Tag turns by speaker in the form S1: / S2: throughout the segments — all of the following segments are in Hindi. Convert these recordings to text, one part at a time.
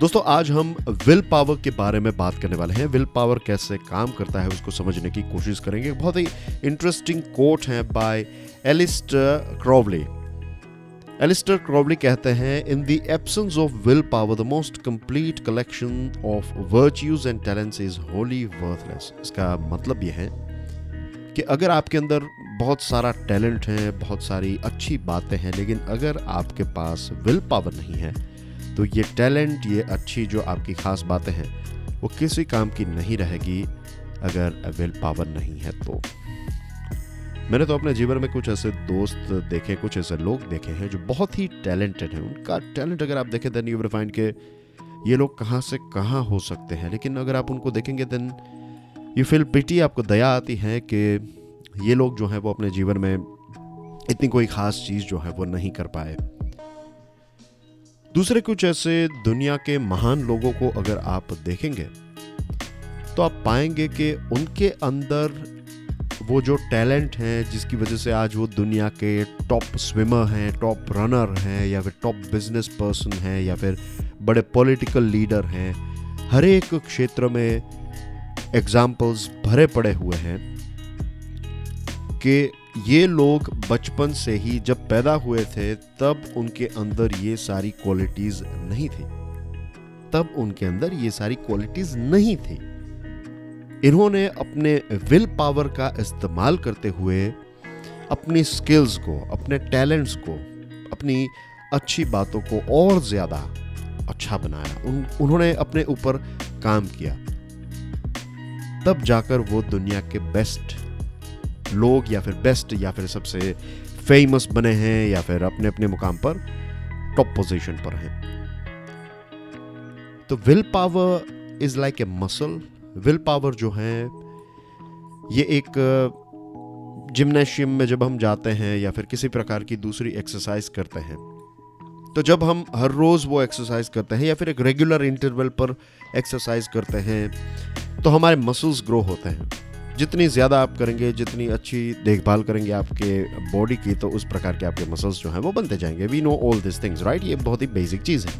S1: दोस्तों, आज हम विल पावर के बारे में बात करने वाले हैं। विल पावर कैसे काम करता है उसको समझने की कोशिश करेंगे। बहुत ही इंटरेस्टिंग कोट है by Aleister Crowley Aleister Crowley कहते हैं in the absence of will power the most complete collection of virtues and talents is wholly worthless इसका मतलब यह है कि अगर आपके अंदर बहुत सारा टैलेंट है, बहुत सारी अच्छी बातें हैं, लेकिन अगर आपके पास विल पावर नहीं है तो ये टैलेंट, ये अच्छी जो आपकी ख़ास बातें हैं, वो किसी काम की नहीं रहेगी अगर विल पावर नहीं है तो। मैंने तो अपने जीवन में कुछ ऐसे दोस्त देखे, कुछ ऐसे लोग देखे हैं जो बहुत ही टैलेंटेड हैं। उनका टैलेंट अगर आप देखें देन यू फाइंड के ये लोग कहाँ से कहाँ हो सकते हैं। लेकिन अगर आप उनको देखेंगे देन यू फील पिटी आपको दया आती है कि ये लोग जो हैं, वो अपने जीवन में इतनी कोई ख़ास चीज़ जो है, वो नहीं कर पाए। दूसरे कुछ ऐसे दुनिया के महान लोगों को अगर आप देखेंगे तो आप पाएँगे कि उनके अंदर वो जो टैलेंट हैं, जिसकी वजह से आज वो दुनिया के टॉप स्विमर हैं, टॉप रनर हैं, या फिर टॉप बिज़नेस पर्सन हैं, या फिर बड़े पॉलिटिकल लीडर हैं, हर एक क्षेत्र में एग्जाम्पल्स भरे पड़े हुए हैं कि ये लोग बचपन से ही जब पैदा हुए थे तब उनके अंदर ये सारी क्वालिटीज नहीं थी। तब उनके अंदर ये सारी क्वालिटीज नहीं थी। इन्होंने अपने विल पावर का इस्तेमाल करते हुए अपनी स्किल्स को अपने टैलेंट्स को अपनी अच्छी बातों को और ज़्यादा अच्छा बनाया। उन, उन्होंने अपने ऊपर काम किया। तब जाकर वो दुनिया के बेस्ट लोग या फिर बेस्ट या फिर सबसे फ़ेमस बने हैं या फिर अपने अपने मुकाम पर टॉप पोजीशन पर हैं। तो will power is like a muscle will power जो है, ये एक जिम्नेशियम में जब हम जाते हैं या फिर किसी प्रकार की दूसरी एक्सरसाइज करते हैं तो जब हम हर रोज वो एक्सरसाइज करते हैं या फिर एक रेगुलर इंटरवल पर एक्सरसाइज करते हैं तो हमारे मसल्स ग्रो होते हैं। जितनी ज़्यादा आप करेंगे, जितनी अच्छी देखभाल करेंगे आपके बॉडी की तो उस प्रकार के आपके मसल्स जो हैं वो बनते जाएँगे। We know all this things right ये बहुत ही बेसिक चीज़ है।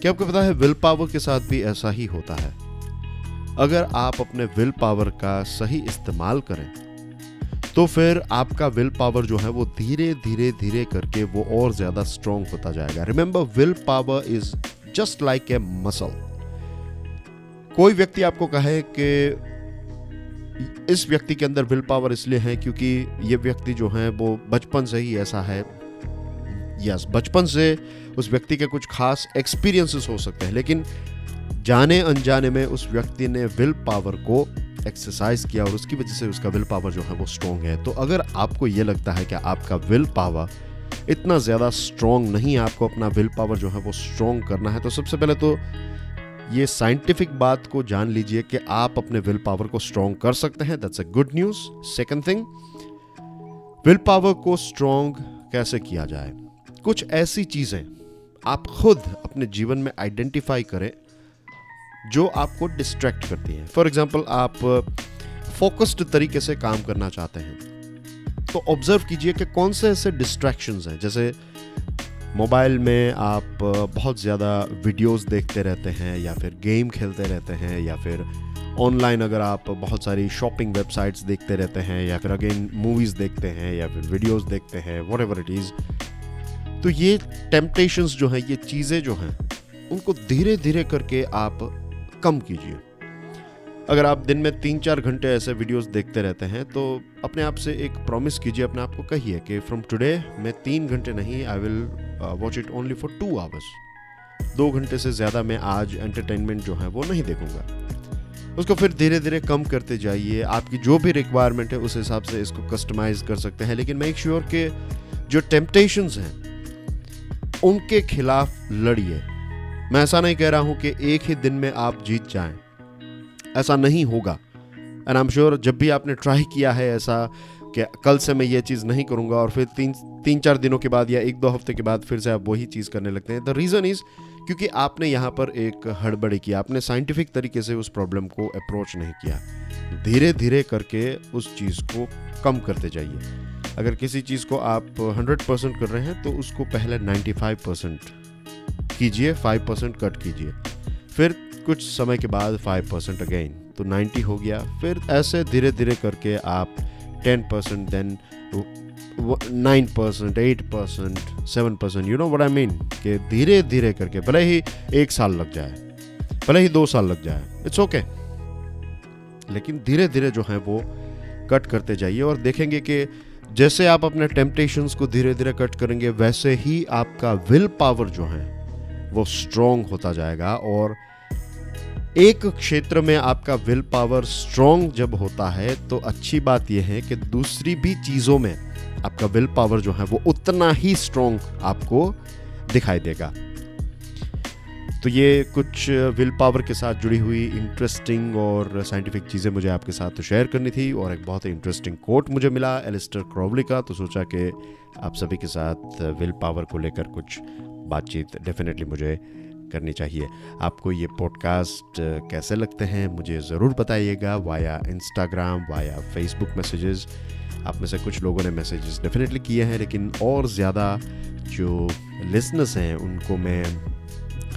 S1: क्या आपको पता है विल पावर के साथ भी ऐसा ही होता है? अगर आप अपने विल पावर का सही इस्तेमाल करें तो फिर आपका विल पावर जो है वो धीरे धीरे धीरे करके वो और ज़्यादा स्ट्रांग होता जाएगा। Remember will power is just like a muscle कोई व्यक्ति आपको कहे कि इस व्यक्ति के अंदर विल पावर इसलिए है क्योंकि ये व्यक्ति जो है, वो बचपन से ही ऐसा है। यस, बचपन से उस व्यक्ति के कुछ खास एक्सपीरियंसेस हो सकते हैं, लेकिन जाने अनजाने में उस व्यक्ति ने विल पावर को एक्सरसाइज किया और उसकी वजह से उसका विल पावर जो है, वो स्ट्रॉन्ग है। तो अगर आपको ये लगता है कि आपका विल पावर इतना ज़्यादा स्ट्रॉन्ग नहीं है, आपको अपना विल पावर जो है, वो स्ट्रॉन्ग करना है तो सबसे पहले तो ये साइंटिफिक बात को जान लीजिए कि आप अपने विल पावर को स्ट्रॉन्ग कर सकते हैं। That's a good news second thing will power को स्ट्रॉन्ग कैसे किया जाए? कुछ ऐसी चीज़ें आप खुद अपने जीवन में आइडेंटिफाई करें जो आपको डिस्ट्रैक्ट करती हैं। फॉर एग्ज़ाम्पल आप फोकस्ड तरीके से काम करना चाहते हैं। तो ऑब्ज़र्व कीजिए कि कौन से ऐसे डिस्ट्रैक्शंस हैं, जैसे मोबाइल में आप बहुत ज़्यादा वीडियोस देखते रहते हैं या फिर गेम खेलते रहते हैं या फिर ऑनलाइन अगर आप बहुत सारी शॉपिंग वेबसाइट्स देखते रहते हैं या फिर अगेन मूवीज़ देखते हैं या फिर वीडियोस देखते हैं वट एवर इट इज़ तो ये टेम्पटेशंस जो हैं, ये चीज़ें जो हैं, उनको धीरे धीरे करके आप कम कीजिए। अगर आप दिन में तीन चार घंटे ऐसे वीडियोस देखते रहते हैं तो अपने आप से एक प्रॉमिस कीजिए, अपने आप को कहिए कि फ्रॉम टुडे मैं तीन घंटे नहीं I will watch it only for two hours दो घंटे से ज़्यादा मैं आज एंटरटेनमेंट जो है वो नहीं देखूँगा। उसको फिर धीरे धीरे कम करते जाइए। आपकी जो भी रिक्वायरमेंट है, उस हिसाब से इसको कस्टमाइज कर सकते हैं। लेकिन मेक श्योर के जो टेम्पटेशंस हैं, उनके खिलाफ लड़िए। मैं ऐसा नहीं कह रहा हूँ कि एक ही दिन में आप जीत जाएँ। ऐसा नहीं होगा। एंड आई एम श्योर जब भी आपने ट्राई किया है ऐसा कि कल से मैं ये चीज़ नहीं करूँगा और फिर तीन तीन चार दिनों के बाद या एक दो हफ़्ते के बाद फिर से आप वही चीज़ करने लगते हैं। द रीज़न इज़ क्योंकि आपने यहाँ पर एक हड़बड़ी किया आपने साइंटिफिक तरीके से उस प्रॉब्लम को अप्रोच नहीं किया। धीरे धीरे करके उस चीज़ को कम करते जाइए। अगर किसी चीज़ को आप 100 परसेंट कर रहे हैं तो उसको पहले 95 परसेंट कीजिए फाइव परसेंट कट कीजिए। फिर कुछ समय के बाद फाइव परसेंट अगेन तो नाइन्टी हो गया। फिर ऐसे धीरे धीरे करके आप ten percent then nine percent eight percent seven percent you know what I mean कि धीरे धीरे करके, भले ही एक साल लग जाए, भले ही दो साल लग जाए इट्स ओके okay. लेकिन धीरे धीरे जो है वो कट करते जाइए और देखेंगे कि जैसे आप अपने टेम्पटेशंस को धीरे धीरे कट करेंगे, वैसे ही आपका विल पावर जो है वो स्ट्रोंग होता जाएगा और एक क्षेत्र में आपका विल पावर स्ट्रोंग जब होता है तो अच्छी बात यह है कि दूसरी भी चीज़ों में आपका विल पावर जो है, वो उतना ही स्ट्रोंग आपको दिखाई देगा। तो ये कुछ विल पावर के साथ जुड़ी हुई इंटरेस्टिंग और साइंटिफिक चीज़ें मुझे आपके साथ शेयर करनी थी और एक बहुत ही इंटरेस्टिंग कोट मुझे मिला एलिस्टर क्रॉवली का तो सोचा कि आप सभी के साथ विल पावर को लेकर कुछ बातचीत डेफिनेटली मुझे करनी चाहिए। आपको ये पॉडकास्ट कैसे लगते हैं, मुझे ज़रूर बताइएगा via Instagram via Facebook messages आप में से कुछ लोगों ने मैसेजेस डेफिनेटली किए हैं, लेकिन और ज़्यादा जो लिसनर्स हैं, उनको मैं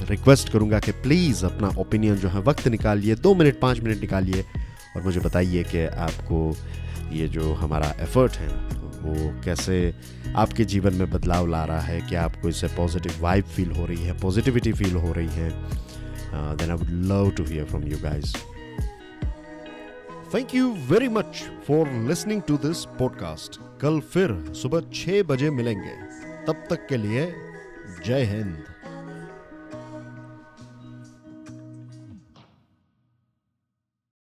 S1: रिक्वेस्ट करूँगा कि प्लीज़ अपना ओपिनियन जो है वक्त निकालिए, दो मिनट, पाँच मिनट निकालिए और मुझे बताइए कि आपको ये जो हमारा एफर्ट है वो कैसे आपके जीवन में बदलाव ला रहा है, क्या आपको इससे पॉजिटिव वाइब फील हो रही है पॉजिटिविटी फील हो रही है then I would love to hear from you guys thank you very much for listening to this podcast कल फिर सुबह छह बजे मिलेंगे। तब तक के लिए जय हिंद।